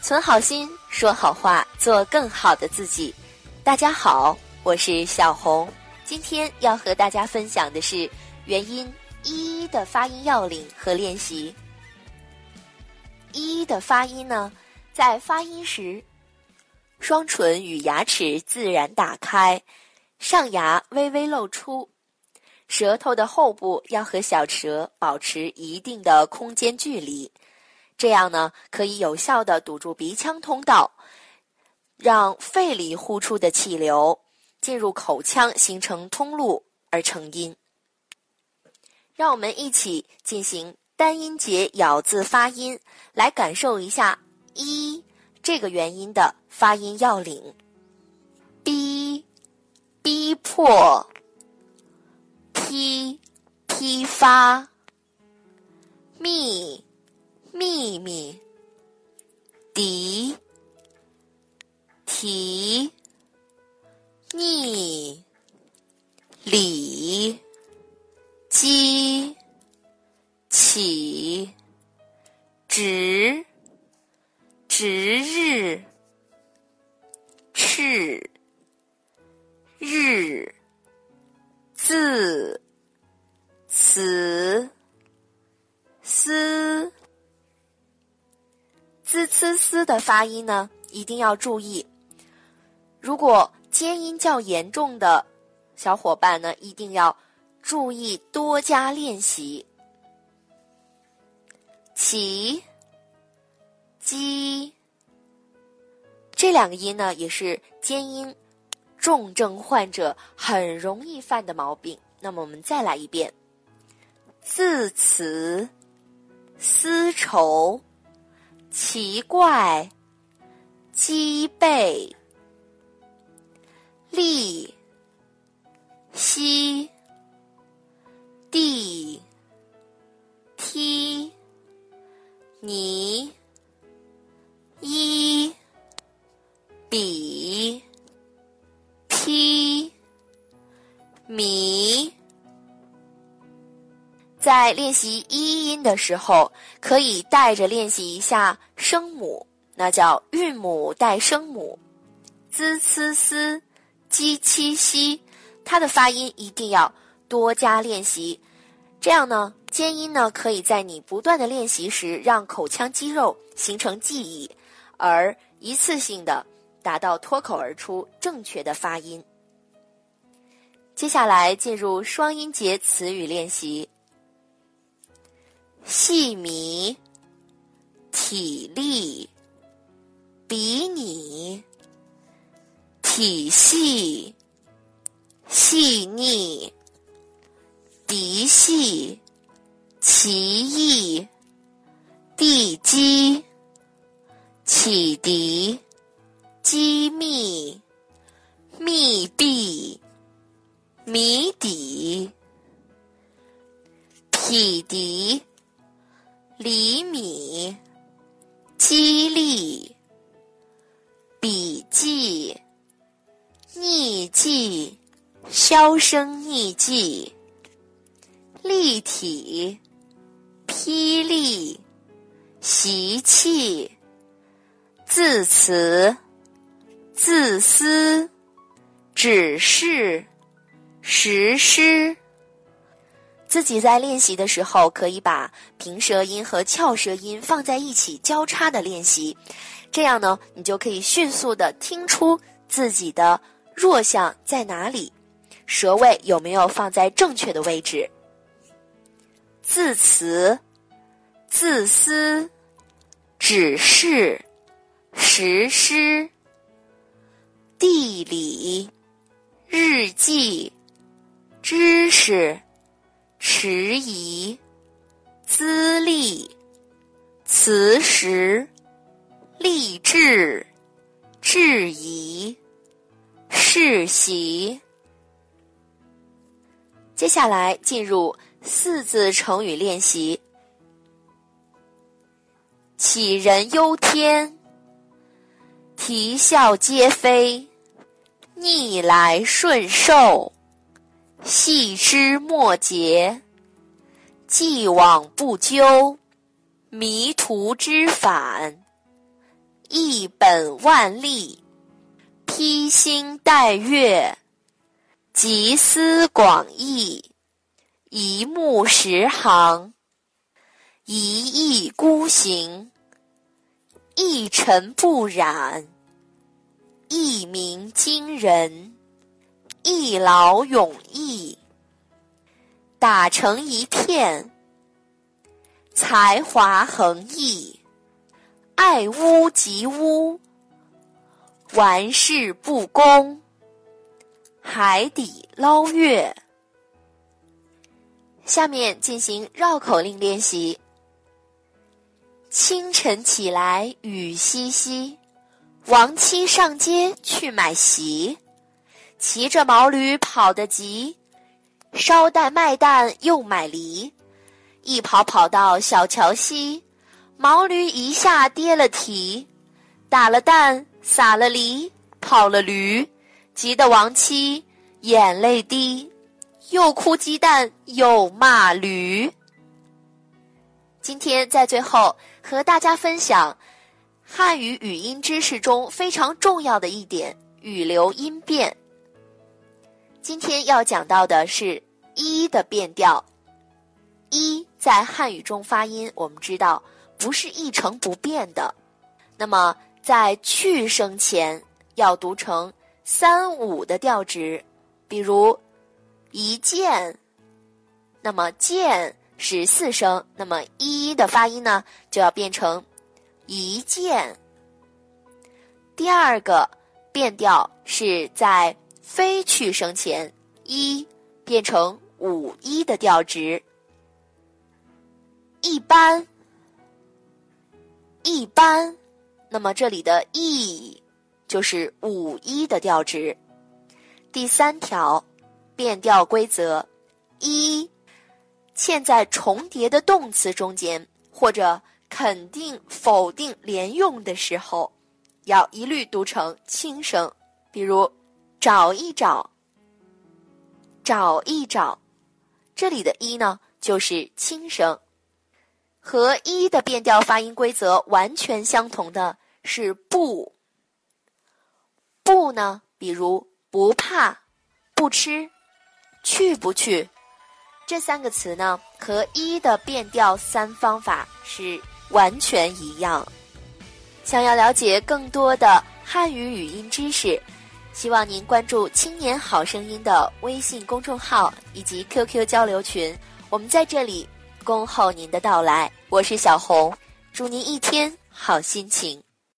存好心，说好话，做更好的自己。大家好，我是小红，今天要和大家分享的是元音一的发音要领和练习。一的发音呢，在发音时，双唇与牙齿自然打开，上牙微微露出，舌头的后部要和小舌保持一定的空间距离。这样呢，可以有效的堵住鼻腔通道，让肺里呼出的气流进入口腔，形成通路而成音。让我们一起进行单音节咬字发音，来感受一下“一”这个元音的发音要领：逼、逼迫、批、批发、密。秘密，敌，提，逆，里，击，起，直，值日，赤，日，字，词，滋呲丝的发音呢，一定要注意。如果尖音较严重的小伙伴呢，一定要注意多加练习。起、鸡这两个音呢，也是尖音重症患者很容易犯的毛病。那么我们再来一遍：字词、丝绸。奇怪，鸡背，立，西，地，梯，泥，在练习一音的时候，可以带着练习一下声母，那叫韵母带声母，z c s j q x，它的发音一定要多加练习。这样呢，尖音呢可以在你不断的练习时，让口腔肌肉形成记忆，而一次性的达到脱口而出正确的发音。接下来进入双音节词语练习。细迷、体力、比拟、体系、细腻、嫡系、奇异、地基、启迪、机密、密闭、谜底、匹敌。厘米，激励，笔记，匿迹，销声匿迹，立体，霹雳，习气，字词，自私，指示，实施。自己在练习的时候，可以把平舌音和翘舌音放在一起交叉的练习，这样呢，你就可以迅速的听出自己的弱项在哪里，舌位有没有放在正确的位置。字词、自私、指示、实施、地理、日记、知识。迟疑、资历、磁石、励志、质疑、世袭。接下来进入四字成语练习：杞人忧天、啼笑皆非、逆来顺受。细枝末节，既往不咎，迷途知返，一本万利，披星戴月，集思广益，一目十行，一意孤行，一尘不染，一鸣惊人，一劳永逸，打成一片，才华横溢。爱屋及乌，玩世不恭，海底捞月。下面进行绕口令练习。清晨起来雨淅淅，王妻上街去买席，骑着毛驴跑得急，捎带卖蛋又买梨，一跑跑到小桥西。毛驴一下跌了蹄，打了蛋，撒了梨，跑了驴，急得王妻眼泪滴，又哭鸡蛋又骂驴。今天在最后和大家分享汉语语音知识中非常重要的一点——语流音变。今天要讲到的是“一”的变调，“一”在汉语中发音，我们知道。不是一成不变的，那么在去声前要读成三五的调值，比如一见，那么见是四声，那么一的发音呢就要变成一见。第二个变调是在非去声前一变成五一的调值，一般。一般，那么这里的“一”就是五一的调值。第三条变调规则：一，嵌在重叠的动词中间或者肯定、否定连用的时候，要一律读成轻声。比如“找一找”，“找一找”，这里的一呢就是轻声。和一的变调发音规则完全相同的是不。不呢，比如不怕、不吃、去不去，这三个词呢，和一的变调三方法是完全一样。想要了解更多的汉语语音知识，希望您关注“青年好声音”的微信公众号以及 QQ 交流群，我们在这里恭候您的到来。我是小红，祝您一天好心情。